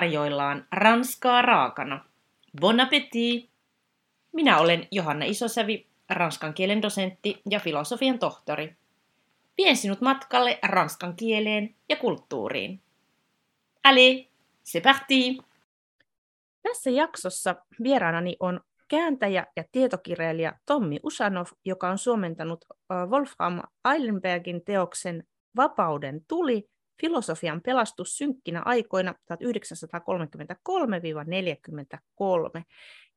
tarjoillaan ranskaa raakana. Bon appétit! Minä olen Johanna Isosävi, ranskan kielen dosentti ja filosofian tohtori. Vien sinut matkalle ranskan kieleen ja kulttuuriin. Allez, c'est parti! Tässä jaksossa vieraanani on kääntäjä ja tietokirjailija Tommi Usanov, joka on suomentanut Wolfram Eilenbergin teoksen Vapauden tuli Filosofian pelastus synkkinä aikoina 1933-43.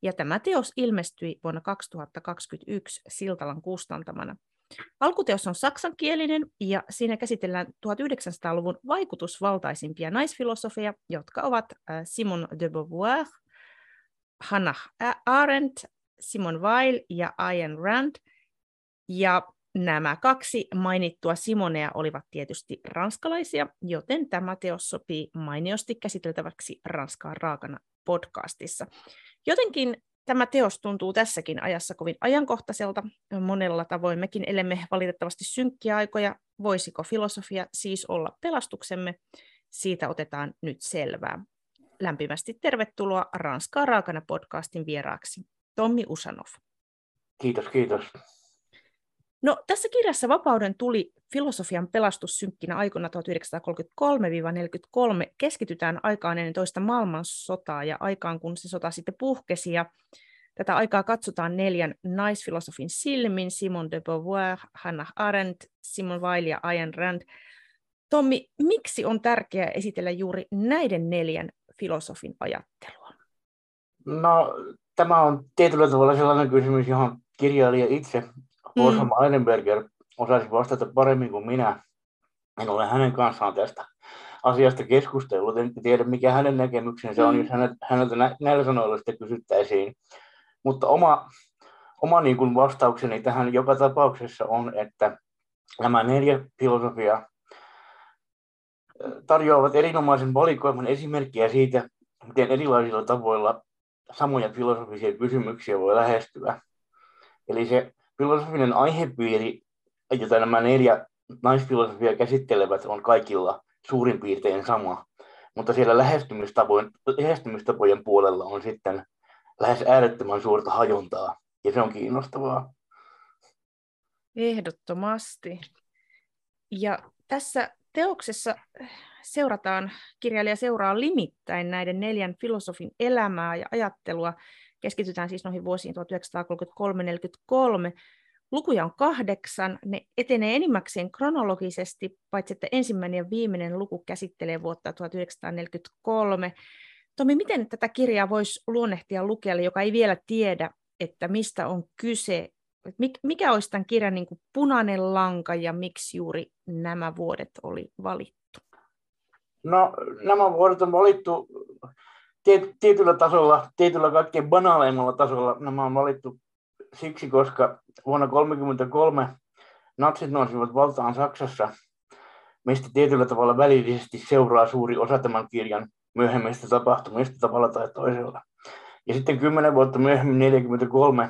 Ja tämä teos ilmestyi vuonna 2021 Siltalan kustantamana. Alkuteos on saksankielinen ja siinä käsitellään 1900-luvun vaikutusvaltaisimpia naisfilosofeja, jotka ovat äh, Simone de Beauvoir, Hannah Arendt, Simon Weil ja Ayn Rand. Ja Nämä kaksi mainittua Simonea olivat tietysti ranskalaisia, joten tämä teos sopii mainiosti käsiteltäväksi Ranskaan raakana podcastissa. Jotenkin tämä teos tuntuu tässäkin ajassa kovin ajankohtaiselta. Monella tavoin mekin elemme valitettavasti synkkiä aikoja. Voisiko filosofia siis olla pelastuksemme? Siitä otetaan nyt selvää. Lämpimästi tervetuloa Ranskaa raakana podcastin vieraaksi, Tommi Usanov. Kiitos, kiitos. No, tässä kirjassa Vapauden tuli filosofian pelastus synkkinä aikoina 1933-43 keskitytään aikaan ennen toista maailmansotaa ja aikaan, kun se sota sitten puhkesi. Ja tätä aikaa katsotaan neljän naisfilosofin silmin, Simon de Beauvoir, Hannah Arendt, Simon Weil ja Ayn Rand. Tommi, miksi on tärkeää esitellä juuri näiden neljän filosofin ajattelua? No, tämä on tietyllä tavalla sellainen kysymys, johon kirjailija itse Wolfram mm. Eilenberger osasi vastata paremmin kuin minä. En ole hänen kanssaan tästä asiasta keskustellut, en tiedä mikä hänen näkemyksensä on, mm. jos häneltä näillä sanoilla sitten kysyttäisiin. Mutta oma, oma niin kuin vastaukseni tähän joka tapauksessa on, että nämä neljä filosofia tarjoavat erinomaisen valikoiman esimerkkiä siitä, miten erilaisilla tavoilla samoja filosofisia kysymyksiä voi lähestyä. Eli se filosofinen aihepiiri, jota nämä neljä naisfilosofia käsittelevät, on kaikilla suurin piirtein sama. Mutta siellä lähestymistapojen, lähestymistapojen puolella on sitten lähes äärettömän suurta hajontaa, ja se on kiinnostavaa. Ehdottomasti. Ja tässä teoksessa seurataan, kirjailija seuraa limittäin näiden neljän filosofin elämää ja ajattelua keskitytään siis noihin vuosiin 1933-43. Lukuja on kahdeksan, ne etenee enimmäkseen kronologisesti, paitsi että ensimmäinen ja viimeinen luku käsittelee vuotta 1943. Tomi, miten tätä kirjaa voisi luonnehtia lukijalle, joka ei vielä tiedä, että mistä on kyse? Mikä olisi tämän kirjan niin punainen lanka ja miksi juuri nämä vuodet oli valittu? No, nämä vuodet on valittu tietyllä tasolla, tietyllä kaikkein banaaleimmalla tasolla nämä on valittu siksi, koska vuonna 1933 natsit nousivat valtaan Saksassa, mistä tietyllä tavalla välillisesti seuraa suuri osa tämän kirjan myöhemmistä tapahtumista tavalla tai toisella. Ja sitten kymmenen vuotta myöhemmin, 1943,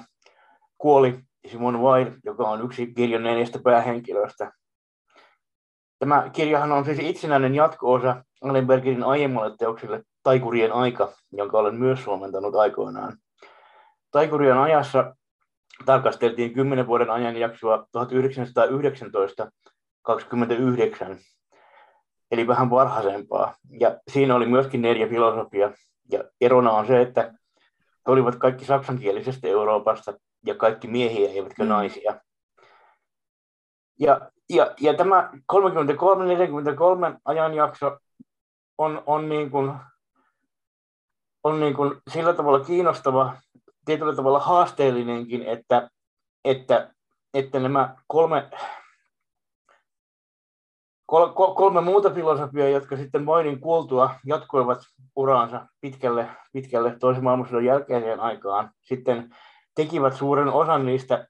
kuoli Simon Weil, joka on yksi kirjan neljästä päähenkilöstä. Tämä kirjahan on siis itsenäinen jatko-osa Allenbergin aiemmalle teokselle Taikurien aika, jonka olen myös suomentanut aikoinaan. Taikurien ajassa tarkasteltiin 10 vuoden ajanjaksoa 1919-29, eli vähän varhaisempaa. Ja siinä oli myöskin neljä filosofia. Ja erona on se, että he olivat kaikki saksankielisestä Euroopasta ja kaikki miehiä eivätkä mm. naisia. Ja, ja, ja tämä 33-43 ajanjakso on, on niin kuin on niin kuin sillä tavalla kiinnostava, tietyllä tavalla haasteellinenkin, että, että, että nämä kolme, kolme muuta filosofiaa, jotka sitten Vainin kuultua jatkoivat uraansa pitkälle, pitkälle toisen maailmansodan jälkeiseen aikaan, sitten tekivät suuren osan niistä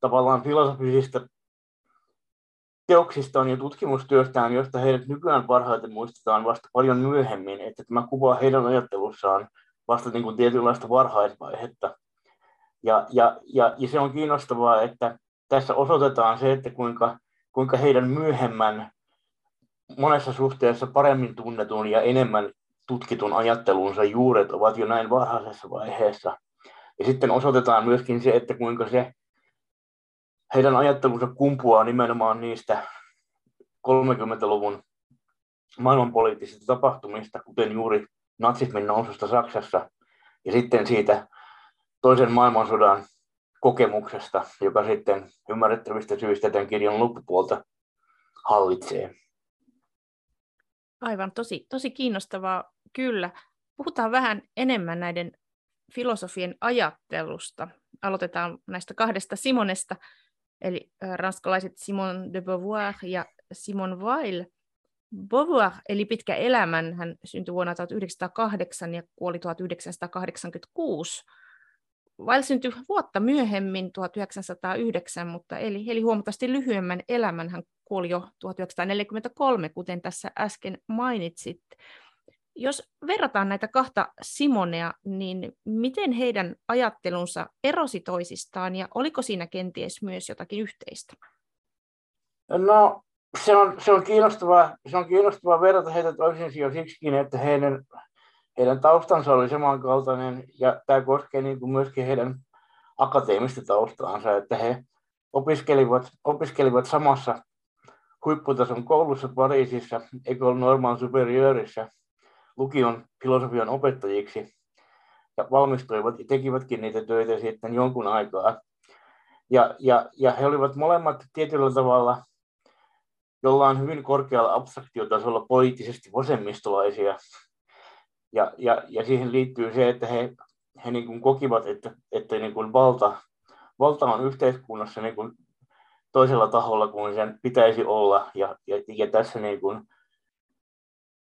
tavallaan filosofisista teoksistaan ja tutkimustyöstään, josta heidät nykyään parhaiten muistetaan vasta paljon myöhemmin, että tämä kuvaa heidän ajattelussaan vasta niin kuin tietynlaista varhaisvaihetta. Ja, ja, ja, ja se on kiinnostavaa, että tässä osoitetaan se, että kuinka, kuinka heidän myöhemmän monessa suhteessa paremmin tunnetun ja enemmän tutkitun ajattelunsa juuret ovat jo näin varhaisessa vaiheessa. Ja sitten osoitetaan myöskin se, että kuinka se heidän ajattelunsa kumpuaa nimenomaan niistä 30-luvun maailmanpoliittisista tapahtumista, kuten juuri natsismin noususta Saksassa ja sitten siitä toisen maailmansodan kokemuksesta, joka sitten ymmärrettävistä syistä tämän kirjan loppupuolta hallitsee. Aivan, tosi, tosi kiinnostavaa, kyllä. Puhutaan vähän enemmän näiden filosofien ajattelusta. Aloitetaan näistä kahdesta Simonesta, eli ranskalaiset Simon de Beauvoir ja Simon Weil. Beauvoir eli pitkä elämän, hän syntyi vuonna 1908 ja kuoli 1986. Weil syntyi vuotta myöhemmin, 1909, mutta eli, eli huomattavasti lyhyemmän elämän. Hän kuoli jo 1943, kuten tässä äsken mainitsit. Jos verrataan näitä kahta Simonea, niin miten heidän ajattelunsa erosi toisistaan ja oliko siinä kenties myös jotakin yhteistä? No se on, se on, kiinnostavaa, se on kiinnostavaa verrata heitä toisiinsa jo siksikin, että heidän, heidän taustansa oli samankaltainen ja tämä koskee niin kuin myöskin heidän akateemista taustaansa, että he opiskelivat, opiskelivat samassa huipputason koulussa Pariisissa, École Normand Supérieurissa, lukion filosofian opettajiksi ja valmistuivat ja tekivätkin niitä töitä sitten jonkun aikaa. Ja, ja, ja he olivat molemmat tietyllä tavalla jollain hyvin korkealla abstraktiotasolla poliittisesti vasemmistolaisia. Ja, ja, ja siihen liittyy se, että he, he niin kuin kokivat, että, että niin kuin valta, valta on yhteiskunnassa niin kuin toisella taholla kuin sen pitäisi olla. Ja, ja, ja tässä niin kuin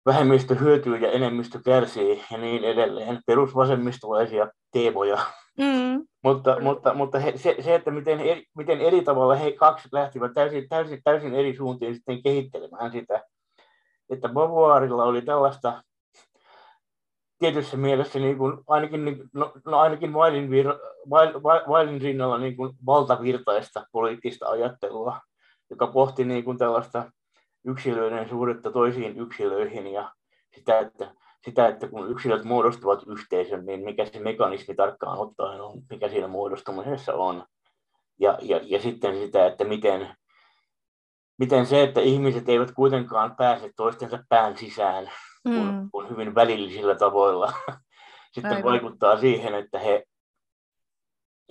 vähemmistö hyötyy ja enemmistö kärsii ja niin edelleen. Perusvasemmistolaisia teemoja. Mm. mutta mutta, mutta he, se, se, että miten eri, miten eri tavalla he kaksi lähtivät täysin, täysin, täysin eri suuntiin sitten kehittelemään sitä, että Beauvoirilla oli tällaista tietyssä mielessä niin kuin, ainakin, niin, no, no ainakin Vailin, vir, Vail, Vailin rinnalla niin kuin valtavirtaista poliittista ajattelua, joka pohti niin kuin tällaista yksilöiden suhdetta toisiin yksilöihin ja sitä, että, sitä, että kun yksilöt muodostavat yhteisön, niin mikä se mekanismi tarkkaan ottaen on, mikä siinä muodostumisessa on. Ja, ja, ja sitten sitä, että miten, miten se, että ihmiset eivät kuitenkaan pääse toistensa pään sisään mm. kun, kun hyvin välillisillä tavoilla, sitten Aivan. vaikuttaa siihen, että he,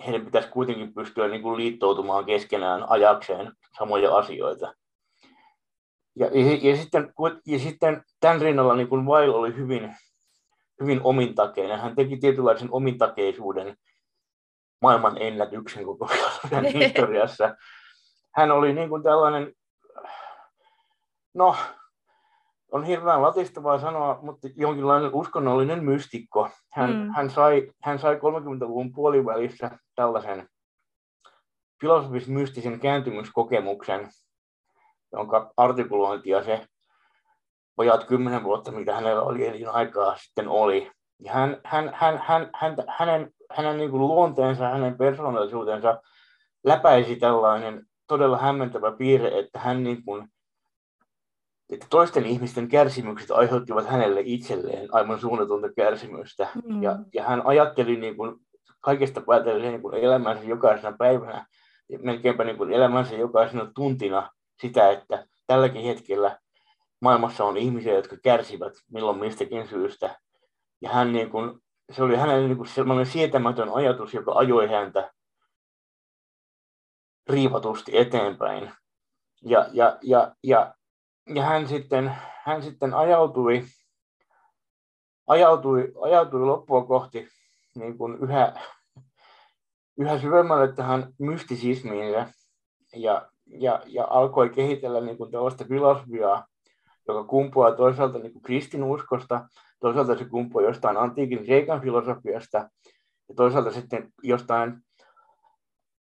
heidän pitäisi kuitenkin pystyä niin kuin liittoutumaan keskenään ajakseen samoja asioita. Ja, ja, ja, sitten, ja sitten tämän rinnalla niin kuin Weil oli hyvin, hyvin omintakeinen. Hän teki tietynlaisen omintakeisuuden maailman ennätyksen koko historiassa. Hän oli niin kuin tällainen, no on hirveän latistavaa sanoa, mutta jonkinlainen uskonnollinen mystikko. Hän, mm. hän, sai, hän sai 30-luvun puolivälissä tällaisen filosofis-mystisen kääntymyskokemuksen, jonka artikulointia se pojat kymmenen vuotta, mitä hänellä oli elinaikaa sitten oli. Ja hän, hän, hän, hän, hän, hänen, hänen niin kuin luonteensa, hänen persoonallisuutensa läpäisi tällainen todella hämmentävä piirre, että hän niin kuin, että toisten ihmisten kärsimykset aiheuttivat hänelle itselleen aivan suunnatonta kärsimystä. Mm. Ja, ja hän ajatteli niin kuin kaikesta päätellen niin kuin elämänsä jokaisena päivänä, melkeinpä niin kuin elämänsä jokaisena tuntina sitä, että tälläkin hetkellä maailmassa on ihmisiä, jotka kärsivät milloin mistäkin syystä. Ja hän niin kuin, se oli hänelle niin kuin sellainen sietämätön ajatus, joka ajoi häntä riivatusti eteenpäin. Ja, ja, ja, ja, ja hän, sitten, hän sitten ajautui, ajautui, ajautui loppua kohti niin kuin yhä, yhä syvemmälle tähän mystisismiin ja, ja, ja, ja alkoi kehitellä niin tällaista filosofiaa, joka kumpuaa toisaalta niin kuin kristinuskosta, toisaalta se kumpuaa jostain antiikin Kreikan filosofiasta ja toisaalta sitten jostain,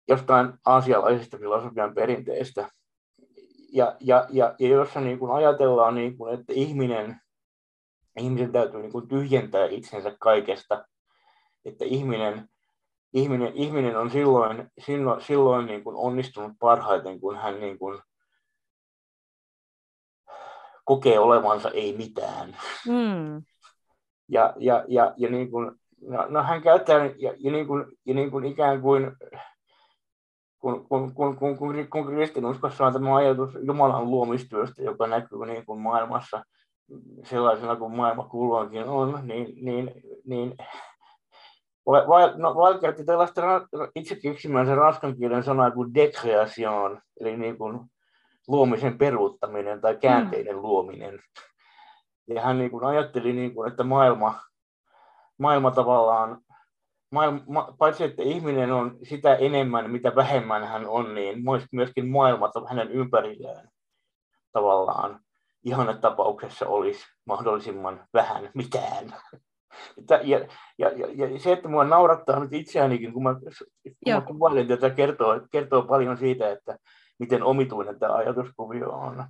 jostain aasialaisesta filosofian perinteestä. Ja, ja, ja, ja jossa niin kuin ajatellaan, niin kuin, että ihminen, ihmisen täytyy niin kuin tyhjentää itsensä kaikesta, että ihminen, ihminen, ihminen on silloin, silloin, silloin niin kuin onnistunut parhaiten, kun hän niin kuin kokee olevansa ei mitään. Mm. Ja, ja, ja, ja niin kuin, no, no, hän käyttää ja, ja, niin kuin, ja niin kuin ikään kuin kun, kun, kun, kun, kun, kun kristinuskossa on tämä ajatus Jumalan luomistyöstä, joka näkyy niin kuin maailmassa sellaisena kuin maailma kulloinkin on, niin, niin, niin no, Val käytti tällaista itse keksimänsä ranskan kielen sanaa kuin decreation, eli niin kuin luomisen peruuttaminen tai käänteinen mm. luominen. Ja hän niin kuin ajatteli, niin kuin, että maailma, maailma tavallaan, maailma, paitsi että ihminen on sitä enemmän, mitä vähemmän hän on, niin myöskin maailmat hänen ympärillään tavallaan ihanne tapauksessa olisi mahdollisimman vähän mitään. Ja, ja, ja, ja se, että minua naurattaa nyt itseäänikin, kun mä, kun mä kuvailen tätä, kertoo, kertoo paljon siitä, että miten omituinen tämä ajatuskuvio on.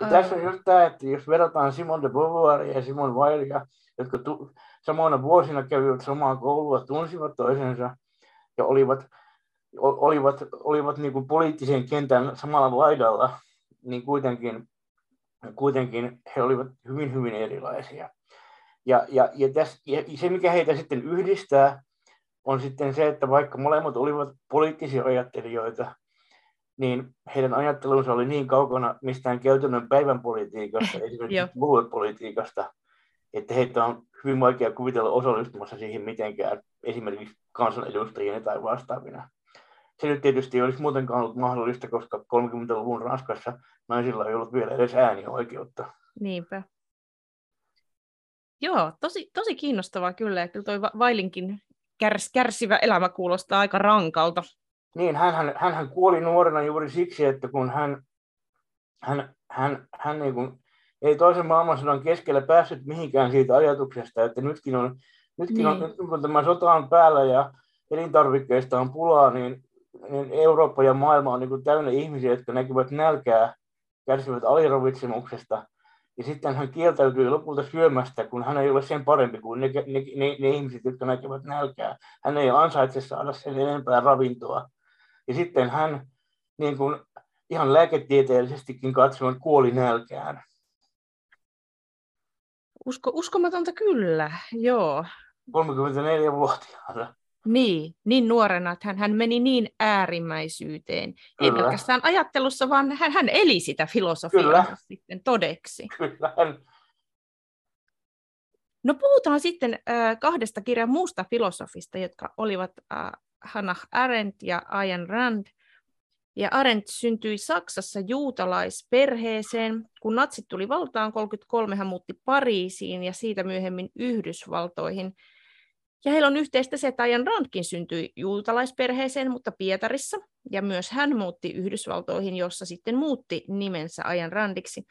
Ja tässä on just tämä, että jos verrataan Simon de Beauvoiria ja Simon Weilia, jotka tu- samoina vuosina kävivät samaa koulua, tunsivat toisensa ja olivat, olivat, olivat niin kuin poliittisen kentän samalla laidalla, niin kuitenkin, kuitenkin he olivat hyvin, hyvin erilaisia. Ja, ja, ja, täs, ja se, mikä heitä sitten yhdistää, on sitten se, että vaikka molemmat olivat poliittisia ajattelijoita, niin heidän ajattelunsa oli niin kaukana mistään käytännön päivän politiikasta, esimerkiksi puoluepolitiikasta, että heitä on hyvin vaikea kuvitella osallistumassa siihen mitenkään, esimerkiksi kansanedustajien tai vastaavina. Se nyt tietysti olisi muutenkaan ollut mahdollista, koska 30-luvun Ranskassa naisilla ei ollut vielä edes äänioikeutta. Niinpä. Joo, tosi, tosi kiinnostavaa kyllä. Ja kyllä toi Vailinkin kärs, kärsivä elämä kuulostaa aika rankalta. Niin, hän, hän, hän kuoli nuorena juuri siksi, että kun hän, hän, hän, hän niin kuin, ei toisen maailmansodan keskellä päässyt mihinkään siitä ajatuksesta, että nytkin on, nytkin niin. on nyt kun tämä sota on päällä ja elintarvikkeista on pulaa, niin, niin Eurooppa ja maailma on niin kuin täynnä ihmisiä, jotka näkyvät nälkää, kärsivät aliravitsemuksesta – ja sitten hän kieltäytyy lopulta syömästä, kun hän ei ole sen parempi kuin ne, ne, ne, ne ihmiset, jotka näkevät nälkää. Hän ei ansaitse saada sen enempää ravintoa. Ja sitten hän niin kuin, ihan lääketieteellisestikin katsoen kuoli nälkään. Usko, uskomatonta kyllä, joo. 34-vuotiaana. Niin, niin nuorena, että hän, hän meni niin äärimmäisyyteen. Kyllä. Ei pelkästään ajattelussa, vaan hän, hän eli sitä filosofiaa sitten todeksi. Kyllä. No puhutaan sitten äh, kahdesta kirjan muusta filosofista, jotka olivat äh, Hannah Arendt ja Ayn Rand. Ja Arendt syntyi Saksassa juutalaisperheeseen. Kun natsit tuli valtaan 33, hän muutti Pariisiin ja siitä myöhemmin Yhdysvaltoihin – ja heillä on yhteistä se, että Ajan Randkin syntyi juutalaisperheeseen, mutta Pietarissa, ja myös hän muutti Yhdysvaltoihin, jossa sitten muutti nimensä Ajan Randiksi.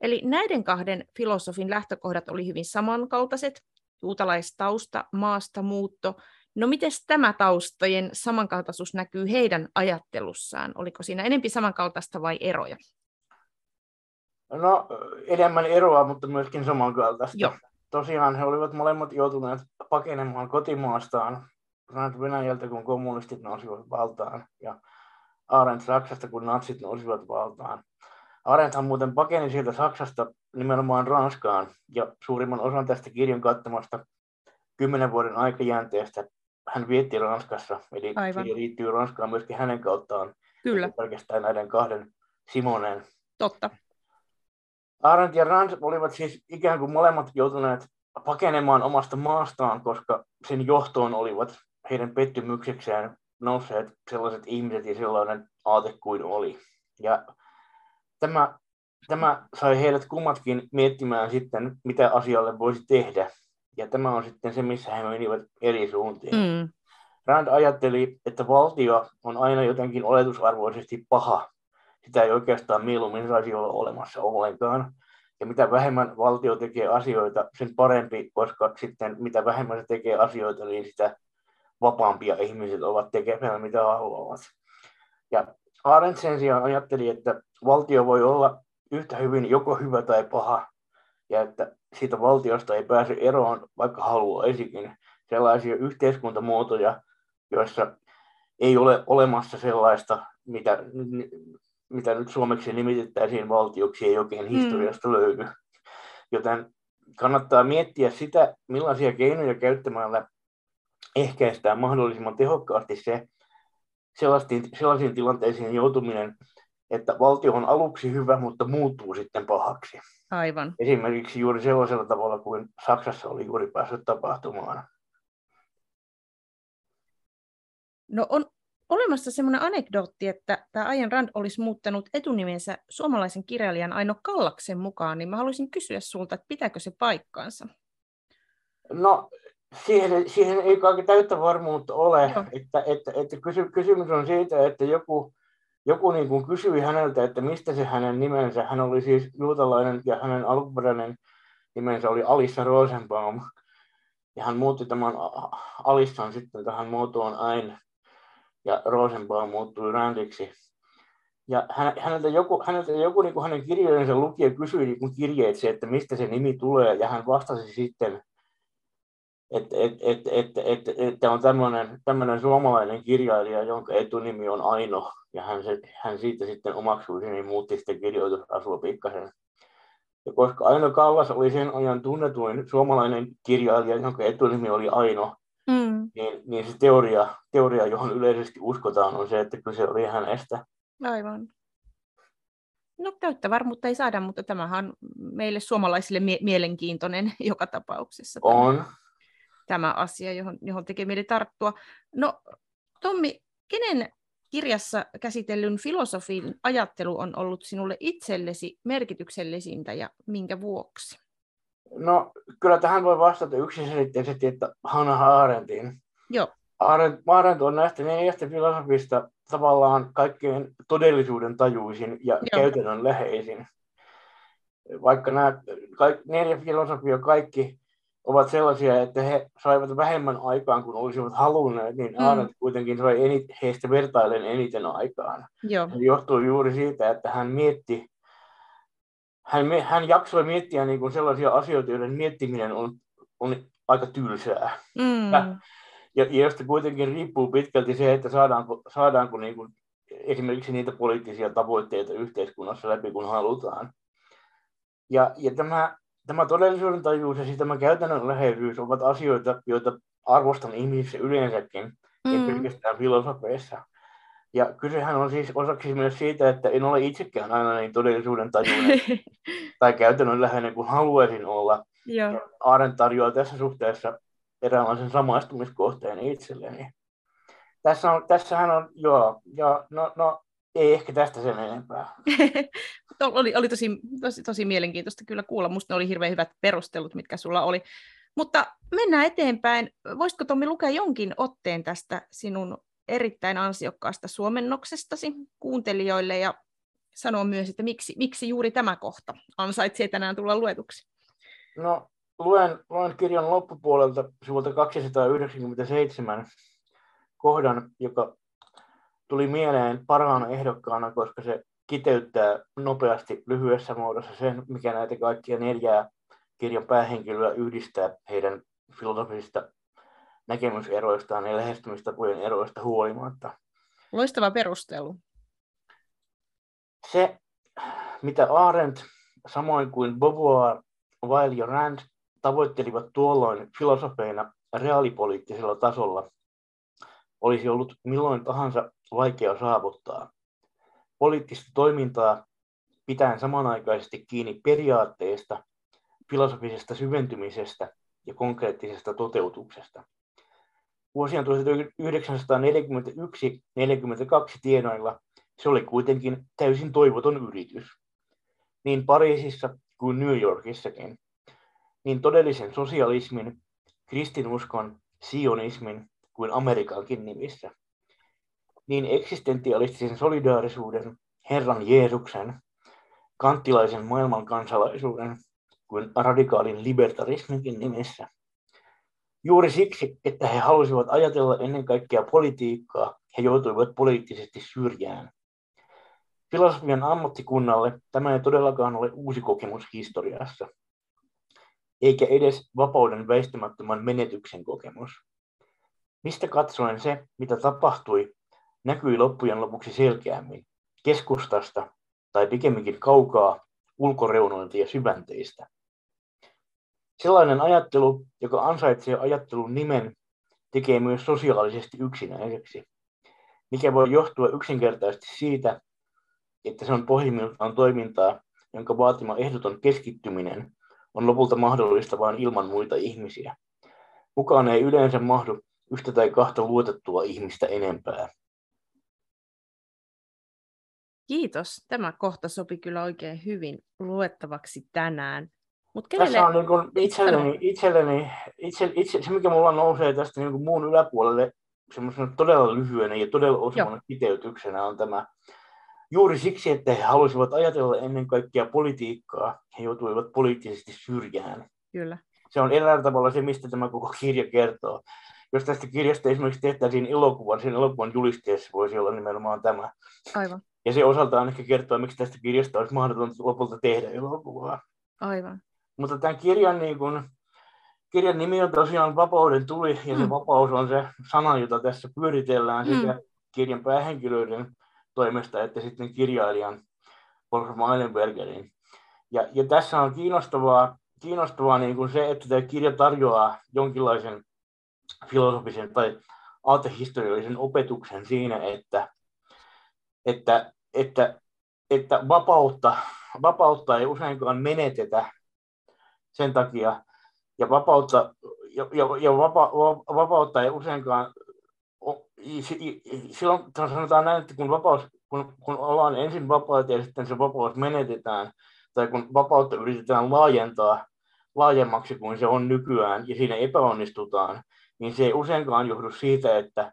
Eli näiden kahden filosofin lähtökohdat oli hyvin samankaltaiset, juutalaistausta, maasta muutto. No miten tämä taustojen samankaltaisuus näkyy heidän ajattelussaan? Oliko siinä enempi samankaltaista vai eroja? No enemmän eroa, mutta myöskin samankaltaista. Joo tosiaan he olivat molemmat joutuneet pakenemaan kotimaastaan Venäjältä, kun kommunistit nousivat valtaan, ja Arendt Saksasta, kun natsit nousivat valtaan. Arendthan muuten pakeni sieltä Saksasta nimenomaan Ranskaan, ja suurimman osan tästä kirjan kattamasta kymmenen vuoden aikajänteestä hän vietti Ranskassa, eli Aivan. kirja liittyy Ranskaan myöskin hänen kauttaan, Kyllä. pelkästään näiden kahden Simoneen. Totta. Arendt ja Rand olivat siis ikään kuin molemmat joutuneet pakenemaan omasta maastaan, koska sen johtoon olivat heidän pettymyksekseen nousseet sellaiset ihmiset ja sellainen aate kuin oli. Ja tämä, tämä sai heidät kummatkin miettimään sitten, mitä asialle voisi tehdä. Ja tämä on sitten se, missä he menivät eri suuntiin. Mm. Rand ajatteli, että valtio on aina jotenkin oletusarvoisesti paha sitä ei oikeastaan mieluummin saisi olla olemassa ollenkaan. Ja mitä vähemmän valtio tekee asioita, sen parempi, koska sitten mitä vähemmän se tekee asioita, niin sitä vapaampia ihmiset ovat tekemään mitä haluavat. Ja Arendt sen sijaan ajatteli, että valtio voi olla yhtä hyvin joko hyvä tai paha, ja että siitä valtiosta ei pääse eroon, vaikka haluaisikin, sellaisia yhteiskuntamuotoja, joissa ei ole olemassa sellaista, mitä mitä nyt suomeksi nimitettäisiin valtioksi, ei oikein mm. historiasta mm. löydy. Joten kannattaa miettiä sitä, millaisia keinoja käyttämällä ehkäistään mahdollisimman tehokkaasti se sellaisiin, sellaisiin tilanteisiin joutuminen, että valtio on aluksi hyvä, mutta muuttuu sitten pahaksi. Aivan. Esimerkiksi juuri sellaisella tavalla kuin Saksassa oli juuri päässyt tapahtumaan. No on olemassa semmoinen anekdootti, että tämä Ajan Rand olisi muuttanut etunimensä suomalaisen kirjailijan Aino Kallaksen mukaan, niin mä haluaisin kysyä sulta, että pitääkö se paikkaansa? No siihen, siihen ei kaikki täyttä varmuutta ole, että, että, että kysy, kysymys on siitä, että joku, joku niin kuin kysyi häneltä, että mistä se hänen nimensä, hän oli siis juutalainen ja hänen alkuperäinen nimensä oli Alissa Rosenbaum, ja hän muutti tämän Alissan sitten tähän muotoon Ain, ja Rosenbaum muuttui Randiksi. Ja häneltä joku, häneltä joku niin kuin hänen kirjojensa lukija kysyi niin kirjeitse, että mistä se nimi tulee, ja hän vastasi sitten, että et, et, et, et, et, et on tämmöinen, tämmöinen suomalainen kirjailija, jonka etunimi on Aino, ja hän, se, hän siitä sitten omaksui sen, niin muutti sitten kirjoitusasua pikkasen. Ja koska Aino Kallas oli sen ajan tunnetuin suomalainen kirjailija, jonka etunimi oli Aino, mm. niin, niin se teoria, teoria, johon yleisesti uskotaan, on se, että kyse oli hänestä. Aivan. No täyttä varmuutta ei saada, mutta tämähän on meille suomalaisille mie- mielenkiintoinen joka tapauksessa. Tämä, on. Tämä asia, johon, johon tekee mieli tarttua. No Tommi, kenen kirjassa käsitellyn filosofin ajattelu on ollut sinulle itsellesi merkityksellisintä ja minkä vuoksi? No kyllä tähän voi vastata yksiselitteisesti, että Hannah Arendtin. Joo. Arendt, Arendt on näistä neljästä filosofista tavallaan kaikkein todellisuuden tajuisin ja Joo. käytännön läheisin. Vaikka nämä kaikki, neljä filosofia kaikki ovat sellaisia, että he saivat vähemmän aikaan kuin olisivat halunneet, niin mm. Arendt kuitenkin sai enit, heistä vertailen eniten aikaan. Joo. Se johtuu juuri siitä, että hän mietti, hän, hän jaksoi miettiä niin kuin sellaisia asioita, joiden miettiminen on, on aika tylsää. Mm. Ja, ja josta kuitenkin riippuu pitkälti se, että saadaanko, saadaanko niin kuin esimerkiksi niitä poliittisia tavoitteita yhteiskunnassa läpi, kun halutaan. Ja, ja tämä tämä todellisuuden tajuus ja siis tämä käytännön läheisyys ovat asioita, joita arvostan ihmisissä yleensäkin, mm. ei pelkästään filosofeissa. Ja kysehän on siis osaksi myös siitä, että en ole itsekään aina niin todellisuuden tajuinen tai käytännön läheinen kuin haluaisin olla. Joo. Ja Aaren tarjoaa tässä suhteessa eräänlaisen samaistumiskohteen itselleni. Tässä on, tässähän on, joo, joo no, no ei ehkä tästä sen enempää. oli, oli tosi, tosi, tosi mielenkiintoista kyllä kuulla. Musta ne oli hirveän hyvät perustelut, mitkä sulla oli. Mutta mennään eteenpäin. Voisitko Tommi lukea jonkin otteen tästä sinun erittäin ansiokkaasta suomennoksestasi kuuntelijoille ja sanoa myös, että miksi, miksi juuri tämä kohta ansaitsee tänään tulla luetuksi? No, luen, luen kirjan loppupuolelta sivulta 297 kohdan, joka tuli mieleen parhaana ehdokkaana, koska se kiteyttää nopeasti lyhyessä muodossa sen, mikä näitä kaikkia neljää kirjan päähenkilöä yhdistää heidän filosofisista näkemyseroistaan ja lähestymistapojen eroista huolimatta. Loistava perustelu. Se, mitä Arendt, samoin kuin Beauvoir, Weil ja Rand tavoittelivat tuolloin filosofeina reaalipoliittisella tasolla, olisi ollut milloin tahansa vaikea saavuttaa. Poliittista toimintaa pitäen samanaikaisesti kiinni periaatteesta, filosofisesta syventymisestä ja konkreettisesta toteutuksesta. Vuosien 1941-1942 tienoilla se oli kuitenkin täysin toivoton yritys. Niin Pariisissa kuin New Yorkissakin. Niin todellisen sosialismin, kristinuskon, sionismin kuin Amerikankin nimissä niin eksistentialistisen solidaarisuuden, Herran Jeesuksen, kanttilaisen maailmankansalaisuuden kuin radikaalin libertarisminkin nimessä. Juuri siksi, että he halusivat ajatella ennen kaikkea politiikkaa, he joutuivat poliittisesti syrjään. Filosofian ammattikunnalle tämä ei todellakaan ole uusi kokemus historiassa, eikä edes vapauden väistämättömän menetyksen kokemus. Mistä katsoen se, mitä tapahtui näkyi loppujen lopuksi selkeämmin keskustasta tai pikemminkin kaukaa ulkoreunoilta ja syvänteistä. Sellainen ajattelu, joka ansaitsee ajattelun nimen, tekee myös sosiaalisesti yksinäiseksi, mikä voi johtua yksinkertaisesti siitä, että se on pohjimmiltaan toimintaa, jonka vaatima ehdoton keskittyminen on lopulta mahdollista vain ilman muita ihmisiä. Mukaan ei yleensä mahdu yhtä tai kahta luotettua ihmistä enempää. Kiitos. Tämä kohta sopi kyllä oikein hyvin luettavaksi tänään. Mut kenelle... Tässä on niin kuin itselleni, itselleni itse, itse, se, mikä mulla nousee tästä niin kuin muun yläpuolelle semmoisena todella lyhyenä ja todella osuvana kiteytyksenä on tämä Juuri siksi, että he halusivat ajatella ennen kaikkea politiikkaa, he joutuivat poliittisesti syrjään. Kyllä. Se on eräällä tavalla se, mistä tämä koko kirja kertoo. Jos tästä kirjasta esimerkiksi tehtäisiin elokuvan, sen elokuvan julisteessa voisi olla nimenomaan tämä. Aivan. Ja se osaltaan ehkä kertoo, miksi tästä kirjasta olisi mahdotonta lopulta tehdä elokuvaa. Aivan. Mutta tämän kirjan, niin kuin, kirjan nimi on tosiaan Vapauden tuli, ja se mm. vapaus on se sana, jota tässä pyöritellään sekä mm. kirjan päähenkilöiden toimesta, että sitten kirjailijan Wolfram Eilenbergerin. Ja, ja tässä on kiinnostavaa, kiinnostavaa niin kuin se, että tämä kirja tarjoaa jonkinlaisen filosofisen tai aatehistoriallisen opetuksen siinä, että, että, että, että vapautta, vapautta ei useinkaan menetetä sen takia, ja vapautta, ja, ja, ja vapa, vapautta ei useinkaan silloin sanotaan näin, että kun, vapaus, kun, kun ollaan ensin vapaita ja sitten se vapaus menetetään, tai kun vapautta yritetään laajentaa laajemmaksi kuin se on nykyään, ja siinä epäonnistutaan, niin se ei useinkaan johdu siitä, että,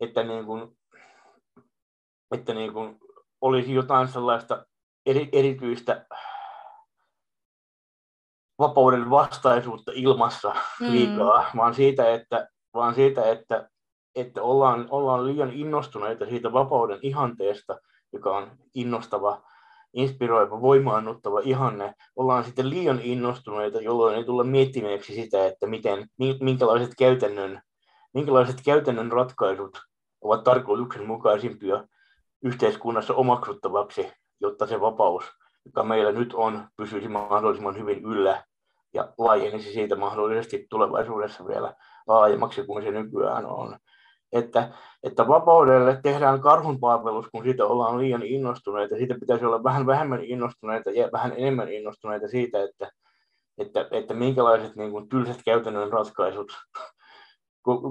että, niin kuin, että niin kuin olisi jotain sellaista eri, erityistä vapauden vastaisuutta ilmassa mm. liikaa, mm. vaan siitä, että, vaan siitä, että että ollaan, ollaan liian innostuneita siitä vapauden ihanteesta, joka on innostava, inspiroiva, voimaannuttava ihanne. Ollaan sitten liian innostuneita, jolloin ei tulla miettineeksi sitä, että miten, minkälaiset käytännön, minkälaiset käytännön ratkaisut ovat tarkoituksenmukaisimpia yhteiskunnassa omaksuttavaksi, jotta se vapaus, joka meillä nyt on, pysyisi mahdollisimman hyvin yllä ja laajenisi siitä mahdollisesti tulevaisuudessa vielä laajemmaksi kuin se nykyään on että, että vapaudelle tehdään karhunpalvelus, kun siitä ollaan liian innostuneita. Siitä pitäisi olla vähän vähemmän innostuneita ja vähän enemmän innostuneita siitä, että, että, että minkälaiset niin kuin, tylsät käytännön ratkaisut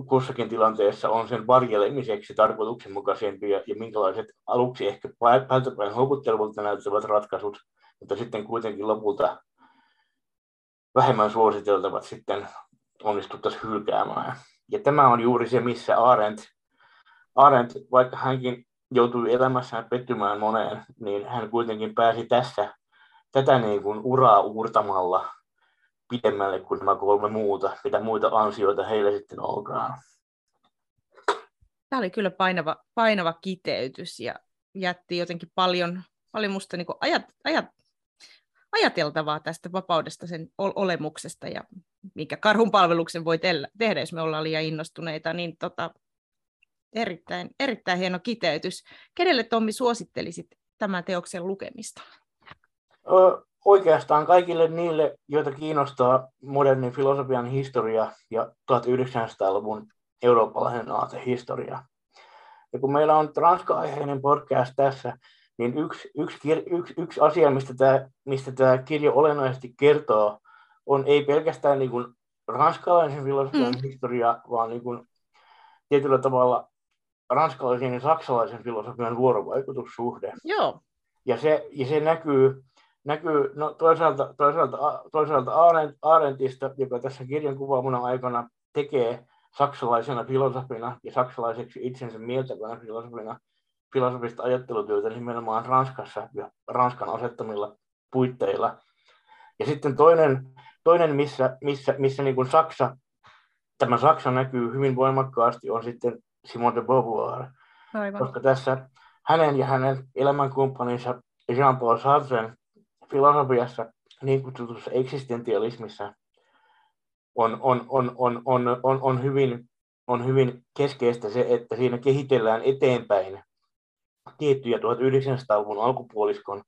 kussakin tilanteessa on sen varjelemiseksi tarkoituksenmukaisempia ja minkälaiset aluksi ehkä päältäpäin houkuttelevalta näyttävät ratkaisut, mutta sitten kuitenkin lopulta vähemmän suositeltavat sitten onnistuttaisiin hylkäämään. Ja tämä on juuri se, missä Arendt, Arendt vaikka hänkin joutui elämässään pettymään moneen, niin hän kuitenkin pääsi tässä tätä niin kuin uraa uurtamalla pidemmälle kuin nämä kolme muuta, mitä muita ansioita heille sitten olkaan. Tämä oli kyllä painava, painava kiteytys ja jätti jotenkin paljon, paljon musta niin ajat, ajat, ajateltavaa tästä vapaudesta, sen olemuksesta ja mikä karhun palveluksen voi tehdä, jos me ollaan liian innostuneita, niin tota, erittäin, erittäin hieno kiteytys. Kenelle Tommi suosittelisit tämän teoksen lukemista? Oikeastaan kaikille niille, joita kiinnostaa modernin filosofian historia ja 1900-luvun eurooppalainen aatehistoria. Ja kun meillä on ranska-aiheinen podcast tässä, niin yksi, yksi, yksi, yksi asia, mistä tämä, mistä tämä kirja olennaisesti kertoo, on ei pelkästään niin kuin ranskalaisen filosofian mm. historia, vaan niin kuin tietyllä tavalla ranskalaisen ja saksalaisen filosofian vuorovaikutussuhde. Joo. Ja se, ja se näkyy, näkyy no toisaalta, toisaalta, toisaalta Arendtista, joka tässä kirjan kuvaamuna aikana tekee saksalaisena filosofina ja saksalaiseksi itsensä mieltävänä filosofina filosofista ajattelutyötä nimenomaan Ranskassa ja Ranskan asettamilla puitteilla. Ja sitten toinen, toinen missä, missä, missä niin kuin Saksa, tämä Saksa näkyy hyvin voimakkaasti, on sitten Simone de Beauvoir. Aivan. Koska tässä hänen ja hänen elämänkumppaninsa Jean-Paul Sartren filosofiassa, niin kutsutussa eksistentialismissa, on, on, on, on, on, on, on, hyvin, on hyvin keskeistä se, että siinä kehitellään eteenpäin tiettyjä 1900-luvun alkupuoliskon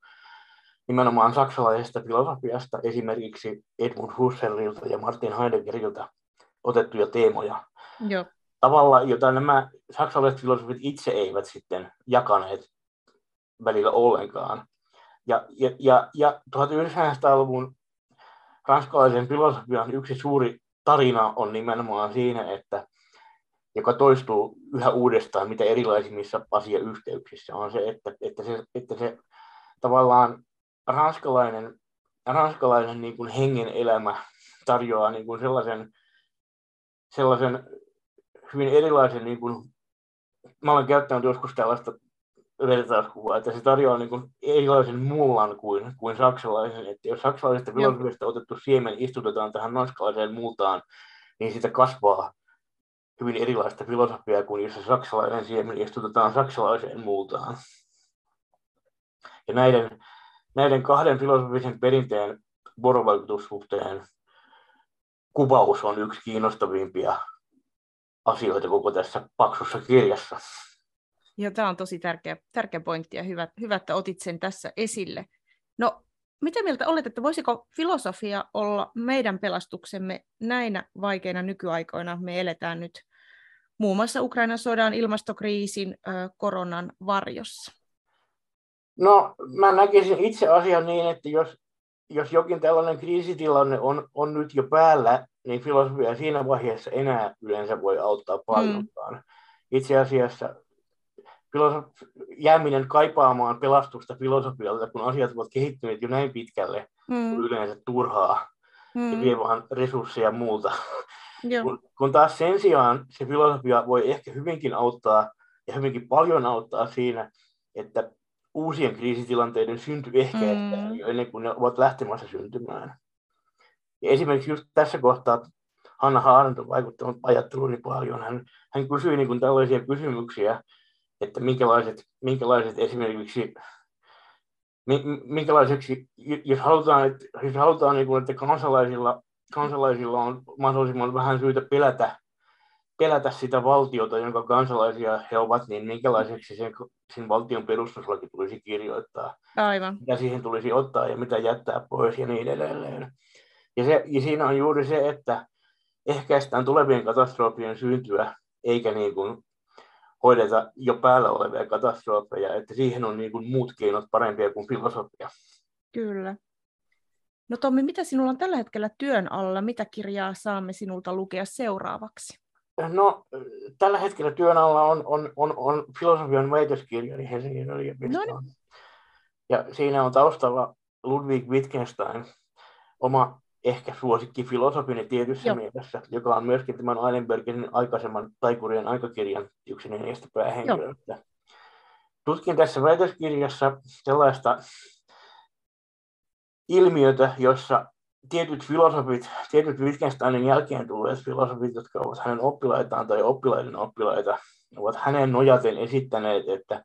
nimenomaan saksalaisesta filosofiasta, esimerkiksi Edmund Husserlilta ja Martin Heideggeriltä otettuja teemoja. Joo. Tavalla, jota nämä saksalaiset filosofit itse eivät sitten jakaneet välillä ollenkaan. Ja, ja, ja, ja 1900-luvun ranskalaisen filosofian yksi suuri tarina on nimenomaan siinä, että joka toistuu yhä uudestaan mitä erilaisimmissa asiayhteyksissä, on se, että, että se, että se tavallaan ranskalainen, ranskalainen niin kuin hengen elämä tarjoaa niin kuin sellaisen, sellaisen hyvin erilaisen, niin kuin, mä olen käyttänyt joskus tällaista vertauskuvaa, että se tarjoaa niin kuin erilaisen mullan kuin, kuin saksalaisen. Että jos saksalaisesta filosofiasta otettu siemen istutetaan tähän ranskalaiseen multaan, niin sitä kasvaa hyvin erilaista filosofiaa kuin jos se saksalainen siemen istutetaan saksalaiseen multaan. Ja näiden, näiden kahden filosofisen perinteen vuorovaikutussuhteen kuvaus on yksi kiinnostavimpia asioita koko tässä paksussa kirjassa. Ja tämä on tosi tärkeä, tärkeä pointti ja hyvä, hyvä, että otit sen tässä esille. No, mitä mieltä olet, että voisiko filosofia olla meidän pelastuksemme näinä vaikeina nykyaikoina? Me eletään nyt muun muassa Ukrainan sodan, ilmastokriisin, koronan varjossa. No, mä näkisin itse asian niin, että jos, jos jokin tällainen kriisitilanne on, on nyt jo päällä, niin filosofia siinä vaiheessa enää yleensä voi auttaa paljonkaan. Mm. Itse asiassa filosof- jääminen kaipaamaan pelastusta filosofialta, kun asiat ovat kehittyneet jo näin pitkälle, mm. yleensä turhaa mm. ja vie vähän resursseja ja muuta. Kun, kun taas sen sijaan se filosofia voi ehkä hyvinkin auttaa ja hyvinkin paljon auttaa siinä, että uusien kriisitilanteiden synty ehkäistään mm. jo ennen kuin ne ovat lähtemässä syntymään. Ja esimerkiksi just tässä kohtaa Hanna Haaranto on vaikuttanut ajatteluni paljon. Hän, hän kysyi niin kuin tällaisia kysymyksiä, että minkälaiset, minkälaiset esimerkiksi minkälaiseksi, jos halutaan, että, jos halutaan niin kuin, että kansalaisilla, kansalaisilla on mahdollisimman vähän syytä pelätä, pelätä sitä valtiota, jonka kansalaisia he ovat, niin minkälaiseksi sen, sen valtion perustuslaki tulisi kirjoittaa. Aivan. Mitä siihen tulisi ottaa ja mitä jättää pois ja niin edelleen. Ja, se, ja siinä on juuri se, että ehkäistään tulevien katastrofien syntyä, eikä niin kuin hoideta jo päällä olevia katastrofeja, että siihen on niin kuin muut keinot parempia kuin filosofia. Kyllä. No Tommi, mitä sinulla on tällä hetkellä työn alla? Mitä kirjaa saamme sinulta lukea seuraavaksi? No, tällä hetkellä työn alla on, on, on, on filosofian väitöskirjani Helsingin yliopistoon. No niin. Ja siinä on taustalla Ludwig Wittgenstein, oma ehkä suosikki filosofinen tietyssä Joo. mielessä, joka on myöskin tämän Eilenbergin aikaisemman taikurien aikakirjan yksi neljästä päähenkilöstä. Tutkin tässä väitöskirjassa sellaista ilmiötä, jossa tietyt filosofit, tietyt Wittgensteinin jälkeen tulleet filosofit, jotka ovat hänen oppilaitaan tai oppilaiden oppilaita, ovat hänen nojaten esittäneet, että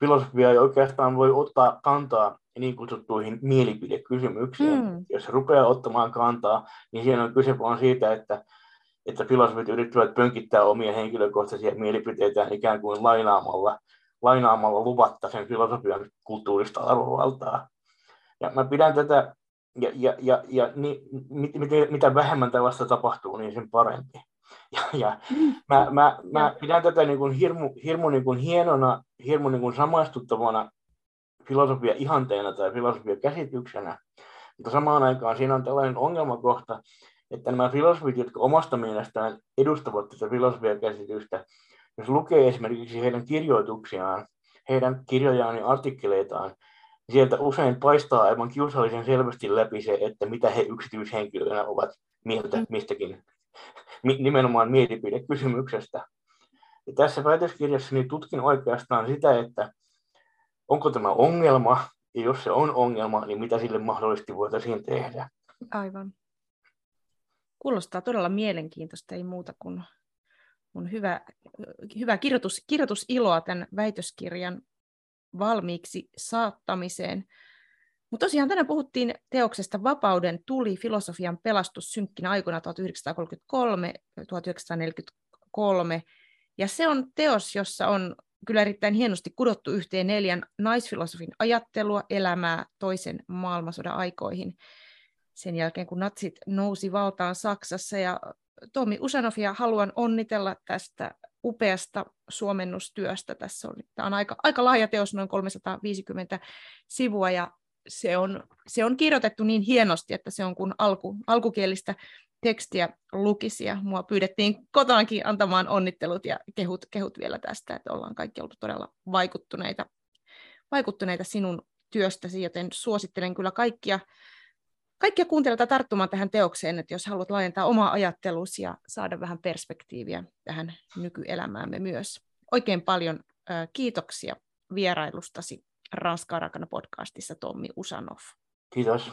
filosofia ei oikeastaan voi ottaa kantaa niin kutsuttuihin mielipidekysymyksiin. Mm. Jos rupeaa ottamaan kantaa, niin siinä on kyse vaan siitä, että, että filosofit yrittävät pönkittää omia henkilökohtaisia mielipiteitään ikään kuin lainaamalla, lainaamalla luvatta sen filosofian kulttuurista arvovaltaa. Ja mä pidän tätä, ja, ja, ja, ja niin, mit, mit, mitä vähemmän tällaista tapahtuu, niin sen parempi. Ja, ja mm. mä, mä, mä pidän tätä niin kuin hirmu, hirmu niin kuin hienona, hirmu niin kuin samaistuttavana filosofia ihanteena tai filosofia käsityksenä, mutta samaan aikaan siinä on tällainen ongelmakohta, että nämä filosofit, jotka omasta mielestään edustavat tätä filosofiakäsitystä, jos lukee esimerkiksi heidän kirjoituksiaan, heidän kirjojaan ja artikkeleitaan, niin sieltä usein paistaa aivan kiusallisen selvästi läpi se, että mitä he yksityishenkilöinä ovat mieltä mm. mistäkin nimenomaan mielipidekysymyksestä. Ja tässä väitöskirjassa niin tutkin oikeastaan sitä, että onko tämä ongelma, ja jos se on ongelma, niin mitä sille mahdollisesti voitaisiin tehdä. Aivan. Kuulostaa todella mielenkiintoista, ei muuta kuin on hyvä, hyvä kirjoitus, kirjoitusiloa tämän väitöskirjan valmiiksi saattamiseen. Mutta tosiaan tänään puhuttiin teoksesta Vapauden tuli, filosofian pelastus synkkinä aikoina 1933-1943. Ja se on teos, jossa on kyllä erittäin hienosti kudottu yhteen neljän naisfilosofin ajattelua, elämää toisen maailmansodan aikoihin sen jälkeen, kun natsit nousi valtaan Saksassa. Ja Tomi Usanovia haluan onnitella tästä upeasta suomennustyöstä. Tässä on, tämä on aika, aika laaja teos, noin 350 sivua, ja se on, se on kirjoitettu niin hienosti, että se on kuin alku, alkukielistä tekstiä lukisi ja mua pyydettiin kotonakin antamaan onnittelut ja kehut, kehut vielä tästä, että ollaan kaikki oltu todella vaikuttuneita, vaikuttuneita sinun työstäsi, joten suosittelen kyllä kaikkia, kaikkia kuuntelijoita tarttumaan tähän teokseen, että jos haluat laajentaa omaa ajattelusi ja saada vähän perspektiiviä tähän nykyelämäämme myös. Oikein paljon kiitoksia vierailustasi Ranskaa rakana podcastissa Tommi Usanov. Kiitos.